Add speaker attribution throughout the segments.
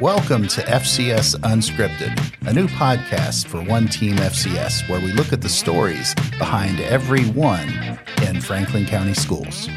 Speaker 1: Welcome to FCS Unscripted, a new podcast for One Team FCS where we look at the stories behind every one in Franklin County Schools.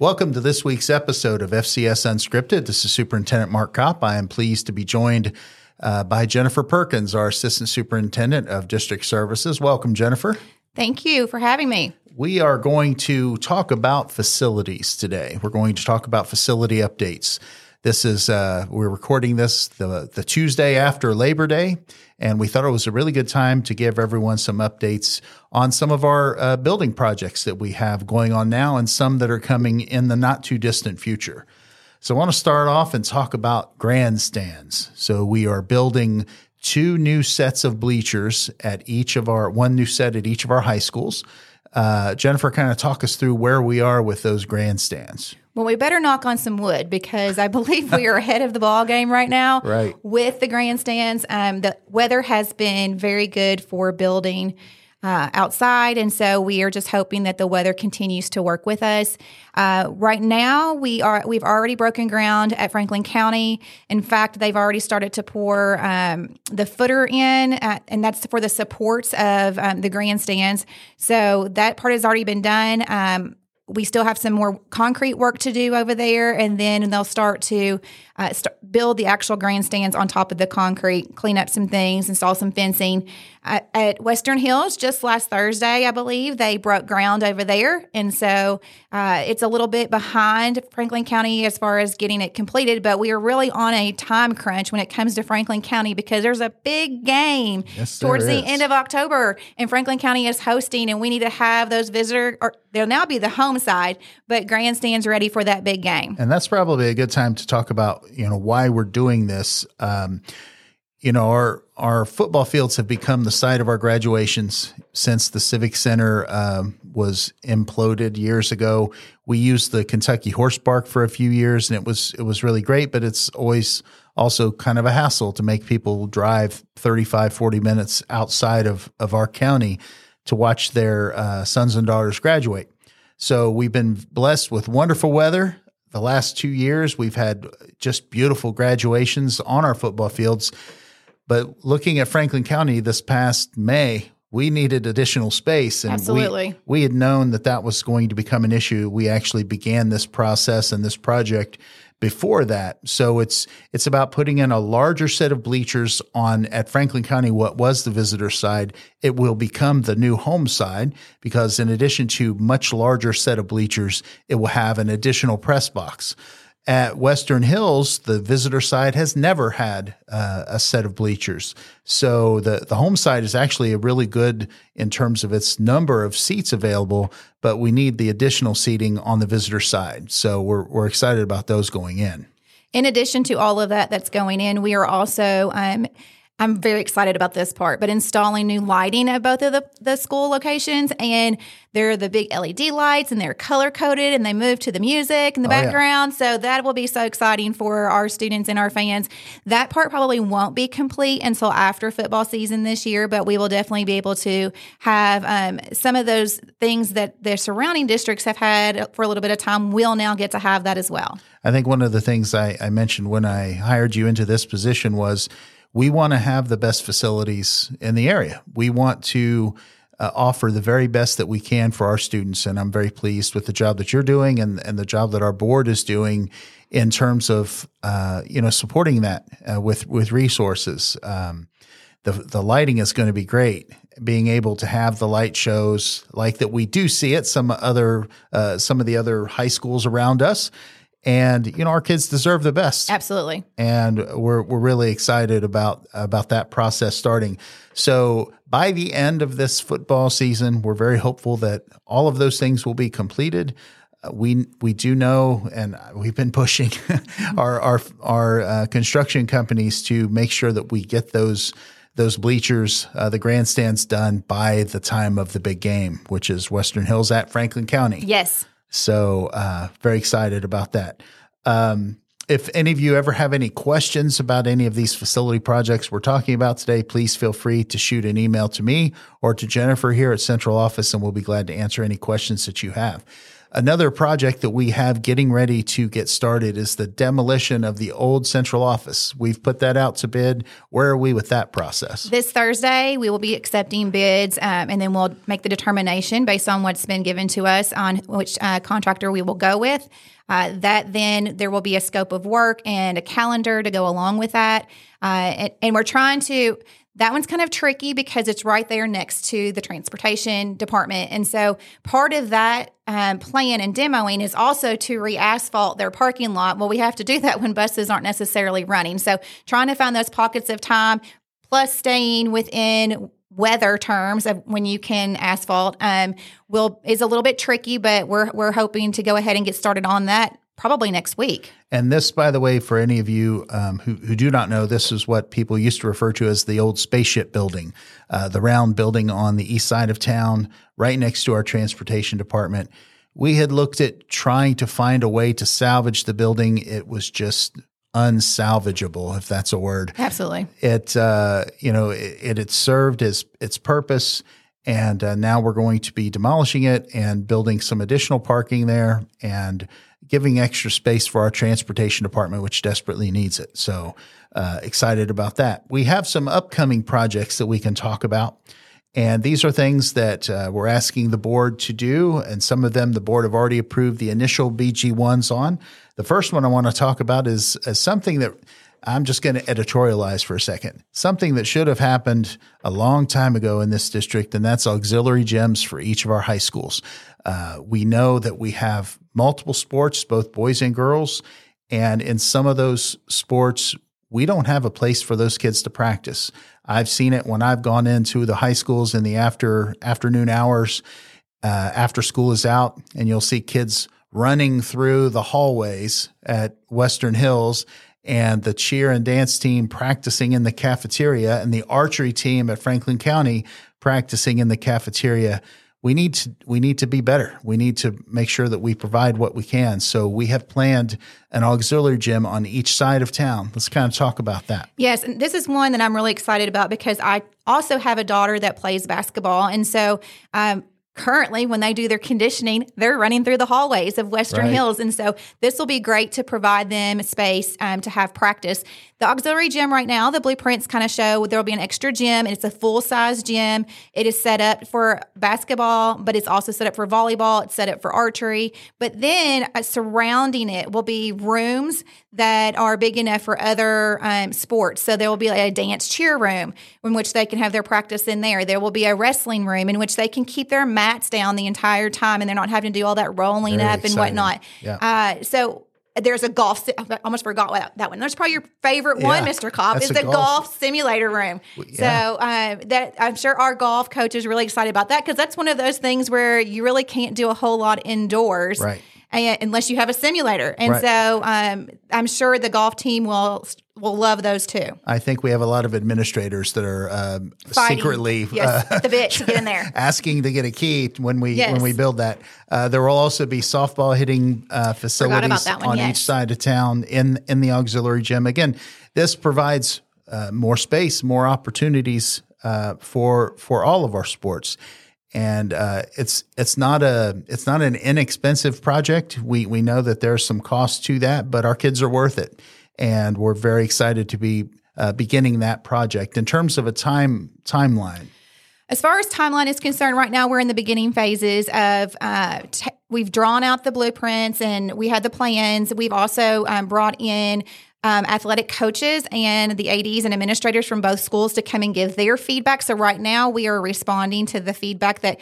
Speaker 1: Welcome to this week's episode of FCS Unscripted. This is Superintendent Mark Kopp. I am pleased to be joined uh, by Jennifer Perkins, our Assistant Superintendent of District Services. Welcome, Jennifer.
Speaker 2: Thank you for having me.
Speaker 1: We are going to talk about facilities today. We're going to talk about facility updates. This is uh, we're recording this the the Tuesday after Labor Day, and we thought it was a really good time to give everyone some updates on some of our uh, building projects that we have going on now, and some that are coming in the not too distant future. So I want to start off and talk about grandstands. So we are building two new sets of bleachers at each of our one new set at each of our high schools. Uh, Jennifer, kind of talk us through where we are with those grandstands.
Speaker 2: Well, we better knock on some wood because I believe we are ahead of the ball game right now.
Speaker 1: Right.
Speaker 2: With the grandstands, um, the weather has been very good for building uh, outside, and so we are just hoping that the weather continues to work with us. Uh, right now, we are we've already broken ground at Franklin County. In fact, they've already started to pour um, the footer in, uh, and that's for the supports of um, the grandstands. So that part has already been done. We still have some more concrete work to do over there, and then they'll start to uh, build the actual grandstands on top of the concrete, clean up some things, install some fencing. Uh, at Western Hills, just last Thursday, I believe, they broke ground over there. And so uh, it's a little bit behind Franklin County as far as getting it completed, but we are really on a time crunch when it comes to Franklin County because there's a big game
Speaker 1: yes,
Speaker 2: towards the end of October, and Franklin County is hosting, and we need to have those visitor, or they'll now be the home side, but grandstands ready for that big game.
Speaker 1: And that's probably a good time to talk about, you know, why we're doing this. Um, you know, our our football fields have become the site of our graduations since the Civic Center um, was imploded years ago. We used the Kentucky Horse Park for a few years, and it was it was really great. But it's always also kind of a hassle to make people drive 35, 40 minutes outside of of our county to watch their uh, sons and daughters graduate. So we've been blessed with wonderful weather. The last two years, we've had just beautiful graduations on our football fields. But looking at Franklin County this past May, we needed additional space. And
Speaker 2: Absolutely.
Speaker 1: We, we had known that that was going to become an issue. We actually began this process and this project before that. So it's it's about putting in a larger set of bleachers on at Franklin County what was the visitor side. It will become the new home side because in addition to much larger set of bleachers, it will have an additional press box. At Western Hills, the visitor side has never had uh, a set of bleachers. So the, the home side is actually a really good in terms of its number of seats available, but we need the additional seating on the visitor side. So we're, we're excited about those going in.
Speaker 2: In addition to all of that that's going in, we are also um, I'm very excited about this part, but installing new lighting at both of the, the school locations. And they're the big LED lights and they're color coded and they move to the music in the
Speaker 1: Oh, yeah.
Speaker 2: background. So that will be so exciting for our students and our fans. That part probably won't be complete until after football season this year, but we will definitely be able to have um, some of those things that the surrounding districts have had for a little bit of time. We'll now get to have that as well.
Speaker 1: I think one of the things I, I mentioned when I hired you into this position was we want to have the best facilities in the area. We want to uh, offer the very best that we can for our students. And I'm very pleased with the job that you're doing and, and the job that our board is doing in terms of, uh, you know, supporting that uh, with, with resources. Um, the, the lighting is going to be great. Being able to have the light shows like that we do see at some other, uh, some of the other high schools around us. And, you know, our kids deserve the best
Speaker 2: Absolutely.
Speaker 1: and we're we're really excited about about that process starting. So by the end of this football season, we're very hopeful that all of those things will be completed. Uh, we we do know, and we've been pushing our our our uh, construction companies to make sure that we get those those bleachers, uh, the grandstands done by the time of the big game, which is Western Hills at Franklin County.
Speaker 2: Yes.
Speaker 1: So, uh, very excited about that. Um, if any of you ever have any questions about any of these facility projects we're talking about today, please feel free to shoot an email to me or to Jennifer here at Central Office, and we'll be glad to answer any questions that you have. Another project that we have getting ready to get started is the demolition of the old central office. We've put that out to bid. Where are we with that process?
Speaker 2: This Thursday, we will be accepting bids, um, and then we'll make the determination based on what's been given to us on which uh, contractor we will go with. Uh, that then there will be a scope of work and a calendar to go along with that. Uh, and, and we're trying to that one's kind of tricky because it's right there next to the transportation department. And so part of that um, plan and demoing is also to re asphalt their parking lot. Well, we have to do that when buses aren't necessarily running. So trying to find those pockets of time, plus staying within weather terms of when you can asphalt um, will is a little bit tricky, but we're we're hoping to go ahead and get started on that probably next week.
Speaker 1: And this, by the way, for any of you um, who, who do not know, this is what people used to refer to as the old spaceship building, uh, the round building on the east side of town, right next to our transportation department. We had looked at trying to find a way to salvage the building. It was just unsalvageable, if that's a word.
Speaker 2: Absolutely.
Speaker 1: It, uh, you know, it, it served as its purpose. And uh, now we're going to be demolishing it and building some additional parking there and giving extra space for our transportation department, which desperately needs it. So uh, excited about that. We have some upcoming projects that we can talk about. And these are things that uh, we're asking the board to do. And some of them the board have already approved the initial BG1s on. The first one I want to talk about is, is something that I'm just going to editorialize for a second. Something that should have happened a long time ago in this district, and that's auxiliary gyms for each of our high schools. Uh, we know that we have multiple sports, both boys and girls, and in some of those sports, we don't have a place for those kids to practice. I've seen it when I've gone into the high schools in the after afternoon hours, uh, after school is out, and you'll see kids running through the hallways at Western Hills and the cheer and dance team practicing in the cafeteria and the archery team at Franklin County practicing in the cafeteria. We need to we need to be better. We need to make sure that we provide what we can. So we have planned an auxiliary gym on each side of town. Let's kind of talk about that.
Speaker 2: Yes, and this is one that I'm really excited about because I also have a daughter that plays basketball, and so um, currently when they do their conditioning they're running through the hallways of western right. hills and so this will be great to provide them space um, to have practice the auxiliary gym right now the blueprints kind of show there'll be an extra gym and it's a full size gym it is set up for basketball but it's also set up for volleyball it's set up for archery but then uh, surrounding it will be rooms that are big enough for other um, sports. So there will be a dance cheer room in which they can have their practice in there. There will be a wrestling room in which they can keep their mats down the entire time and they're not having to do all that rolling Very up exciting. and whatnot. Yeah. Uh, so there's a golf. I almost forgot that one. That's probably your favorite yeah, one, Mr. Kopp, is the golf. golf. simulator room. Yeah. So uh, that I'm sure our golf coach is really excited about that because that's one of those things where you really can't do a whole lot indoors.
Speaker 1: Right
Speaker 2: unless you have a simulator. And right. so um, I'm sure the golf team will will love those too.
Speaker 1: I think we have a lot of administrators that are um, secretly
Speaker 2: yes, uh, the bitch to get in there,
Speaker 1: asking to get a key when we yes. when we build that. Uh, there will also be softball hitting uh, facilities one, on yes. each side of town in in the auxiliary gym. Again, this provides uh, more space, more opportunities uh, for for all of our sports and uh, it's it's not a it's not an inexpensive project. We we know that there's some cost to that, but our kids are worth it, and we're very excited to be uh, beginning that project. In terms of a time timeline,
Speaker 2: as far as timeline is concerned, right now we're in the beginning phases of. Uh, t- we've drawn out the blueprints and we had the plans. We've also um, brought in um, athletic coaches and the ADs and administrators from both schools to come and give their feedback. So right now we are responding to the feedback that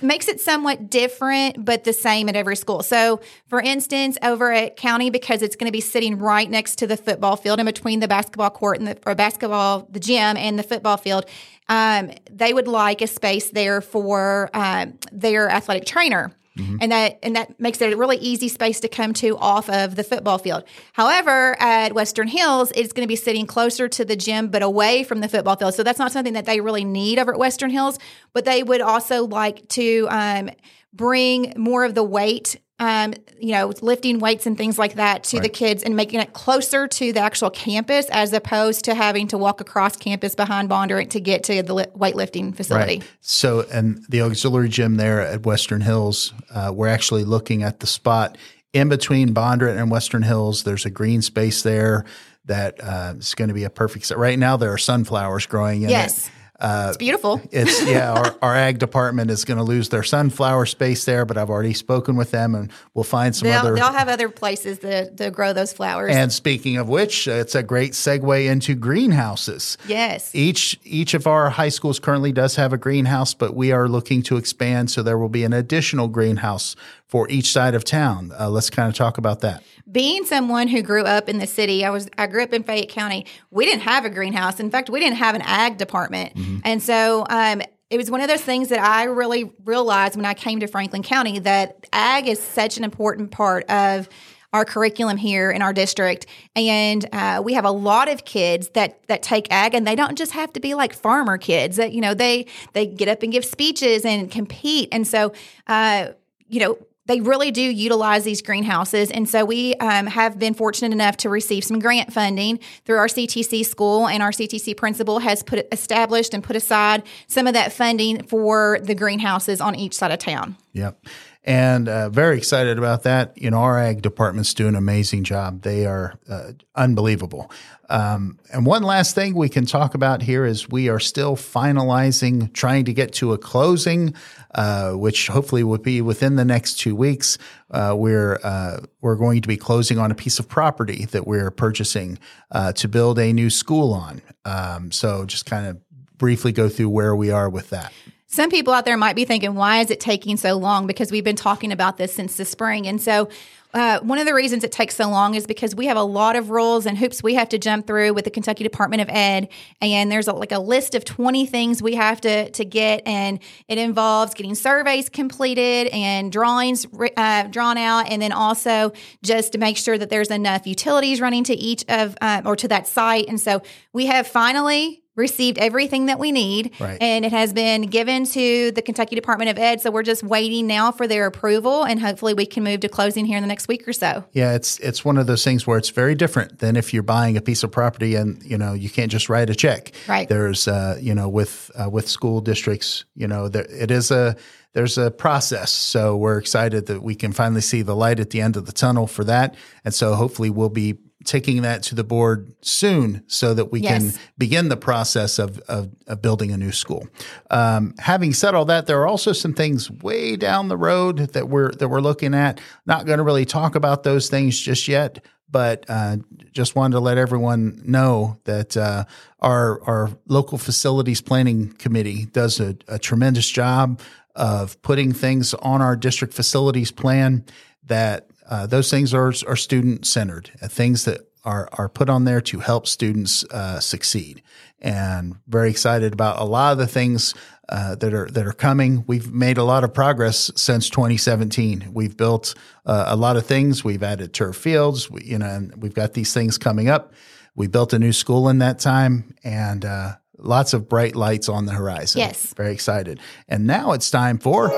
Speaker 2: makes it somewhat different but the same at every school. So for instance, over at County because it's going to be sitting right next to the football field in between the basketball court and the or basketball the gym and the football field, um, they would like a space there for um, their athletic trainer. Mm-hmm. And that and that makes it a really easy space to come to off of the football field. However, at Western Hills, it's going to be sitting closer to the gym but away from the football field. So that's not something that they really need over at Western Hills, but they would also like to um, bring more of the weight um, you know, lifting weights and things like that to the kids and making it closer to the actual campus as opposed to having to walk across campus behind Bondurant to get to the weightlifting facility.
Speaker 1: Right. So, and the auxiliary gym there at Western Hills, uh, we're actually looking at the spot in between Bondurant and Western Hills. There's a green space there that uh, is going to be a perfect set. Right now, there are sunflowers growing in
Speaker 2: Yes.
Speaker 1: it.
Speaker 2: It's beautiful.
Speaker 1: It's yeah, our, our ag department is going to lose their sunflower space there, but I've already spoken with them, and we'll find some
Speaker 2: They'll,
Speaker 1: other.
Speaker 2: they'll have other places to, to grow those flowers.
Speaker 1: and speaking of which, uh, it's a great segue into greenhouses.
Speaker 2: yes.
Speaker 1: Each each of our high schools currently does have a greenhouse, but we are looking to expand, so there will be an additional greenhouse for each side of town. Uh, let's kind of talk about that.
Speaker 2: being someone who grew up in the city, I was I grew up in Fayette County. We didn't have a greenhouse. In fact, we didn't have an ag department, and so um, it was one of those things that I really realized when I came to Franklin County that ag is such an important part of our curriculum here in our district, and uh, we have a lot of kids that that take ag, and they don't just have to be like farmer kids. That you know they they get up and give speeches and compete, and so uh, you know they really do utilize these greenhouses. And so we um, have been fortunate enough to receive some grant funding through our CTC school, and our CTC principal has put established and put aside some of that funding for the greenhouses on each side of town.
Speaker 1: Yep. And uh, very excited about that. You know, our ag departments do an amazing job. They are uh, unbelievable. Um, and one last thing we can talk about here is we are still finalizing, trying to get to a closing, uh, which hopefully will be within the next two weeks. Uh, we're uh, we're going to be closing on a piece of property that we're purchasing uh, to build a new school on. Um, so just kind of briefly go through where we are with that.
Speaker 2: Some people out there might be thinking, why is it taking so long? Because we've been talking about this since the spring. And so, uh, one of the reasons it takes so long is because we have a lot of rules and hoops we have to jump through with the Kentucky Department of Ed, and there's a, like a list of 20 things we have to to get, and it involves getting surveys completed and drawings uh, drawn out, and then also just to make sure that there's enough utilities running to each of uh, or to that site. And so we have finally received everything that we need
Speaker 1: Right.
Speaker 2: and it has been given to the Kentucky Department of Ed so we're just waiting now for their approval and hopefully we can move to closing here in the next week or so.
Speaker 1: Yeah, it's it's one of those things where it's very different than if you're buying a piece of property and you know you can't just write a check.
Speaker 2: Right.
Speaker 1: There's uh, you know with uh, with school districts, you know there, it is a there's a process. So we're excited that we can finally see the light at the end of the tunnel for that, and so hopefully we'll be taking that to the board soon so that we can begin the process of, of, of building a new school. Um, having said all that, there are also some things way down the road that we're that we're looking at. Not going to really talk about those things just yet, but uh, just wanted to let everyone know that uh, our our local facilities planning committee does a, a tremendous job of putting things on our district facilities plan that uh, those things are are student centered, uh, things that are are put on there to help students uh, succeed. And very excited about a lot of the things uh, that are that are coming. We've made a lot of progress since 2017. We've built uh, a lot of things. We've added turf fields. We, you know, and we've got these things coming up. We built a new school in that time, and uh, lots of bright lights on the horizon.
Speaker 2: Yes.
Speaker 1: very excited. And now it's time for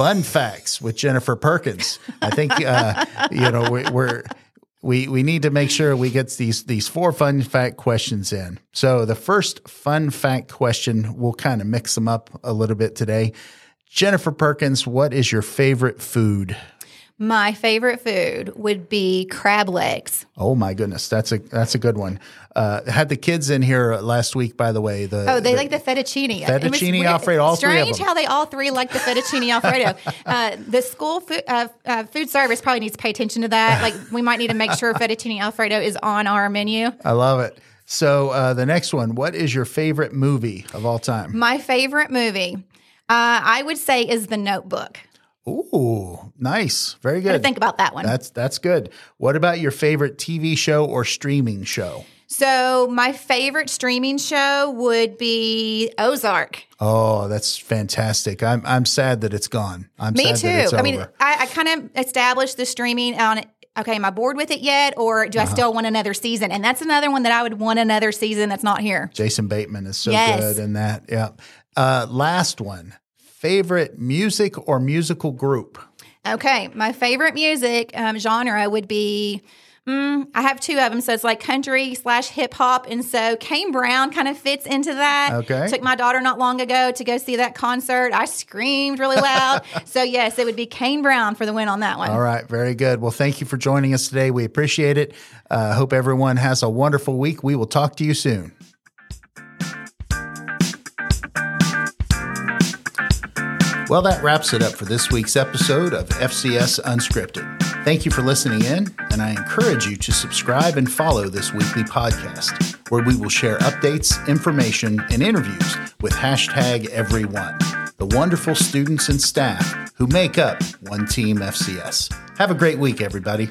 Speaker 1: fun facts with Jennifer Perkins. I think uh, you know we, we're we we need to make sure we get these these four fun fact questions in. So the first fun fact question, we'll kind of mix them up a little bit today. Jennifer Perkins, what is your favorite food?
Speaker 2: My favorite food would be crab legs.
Speaker 1: Oh my goodness, that's a that's a good one. Uh, had the kids in here last week, by the way. The
Speaker 2: Oh, they
Speaker 1: the-
Speaker 2: like the fettuccine.
Speaker 1: Fettuccine Alfredo, all three of
Speaker 2: Strange
Speaker 1: them.
Speaker 2: how they all three like the fettuccine Alfredo. uh, the school food, uh, uh, food service probably needs to pay attention to that. Like we might need to make sure fettuccine Alfredo is on our menu.
Speaker 1: I love it. So uh, the next one, what is your favorite movie of all time?
Speaker 2: My favorite movie, uh, I would say, is The Notebook.
Speaker 1: Ooh, nice, very good.
Speaker 2: think about that one?
Speaker 1: That's that's good. What about your favorite TV show or streaming show?
Speaker 2: so my favorite streaming show would be Ozark.
Speaker 1: Oh, that's fantastic. I'm I'm sad that it's gone. I'm
Speaker 2: Me
Speaker 1: sad
Speaker 2: too.
Speaker 1: that it's
Speaker 2: I mean. I, I kind of established the streaming on it. Okay, am I bored with it yet, or do I
Speaker 1: Uh-huh.
Speaker 2: still want another season? And that's another one that I would want another season that's not here.
Speaker 1: Jason Bateman is so
Speaker 2: Yes.
Speaker 1: good in that. Yeah. Uh, last one. Favorite music or musical group?
Speaker 2: Okay, my favorite music um, genre would be. Mm, I have two of them, so it's like country slash hip hop, and so Kane Brown kind of fits into that.
Speaker 1: Okay.
Speaker 2: Took my daughter not long ago to go see that concert. I screamed really loud. so yes, it would be Kane Brown for the win on that one.
Speaker 1: All right, very good. Well, thank you for joining us today. We appreciate it. Uh, hope everyone has a wonderful week. We will talk to you soon. Well, that wraps it up for this week's episode of FCS Unscripted. Thank you for listening in, and I encourage you to subscribe and follow this weekly podcast, where we will share updates, information, and interviews with hashtag everyone, the wonderful students and staff who make up One Team FCS. Have a great week, everybody.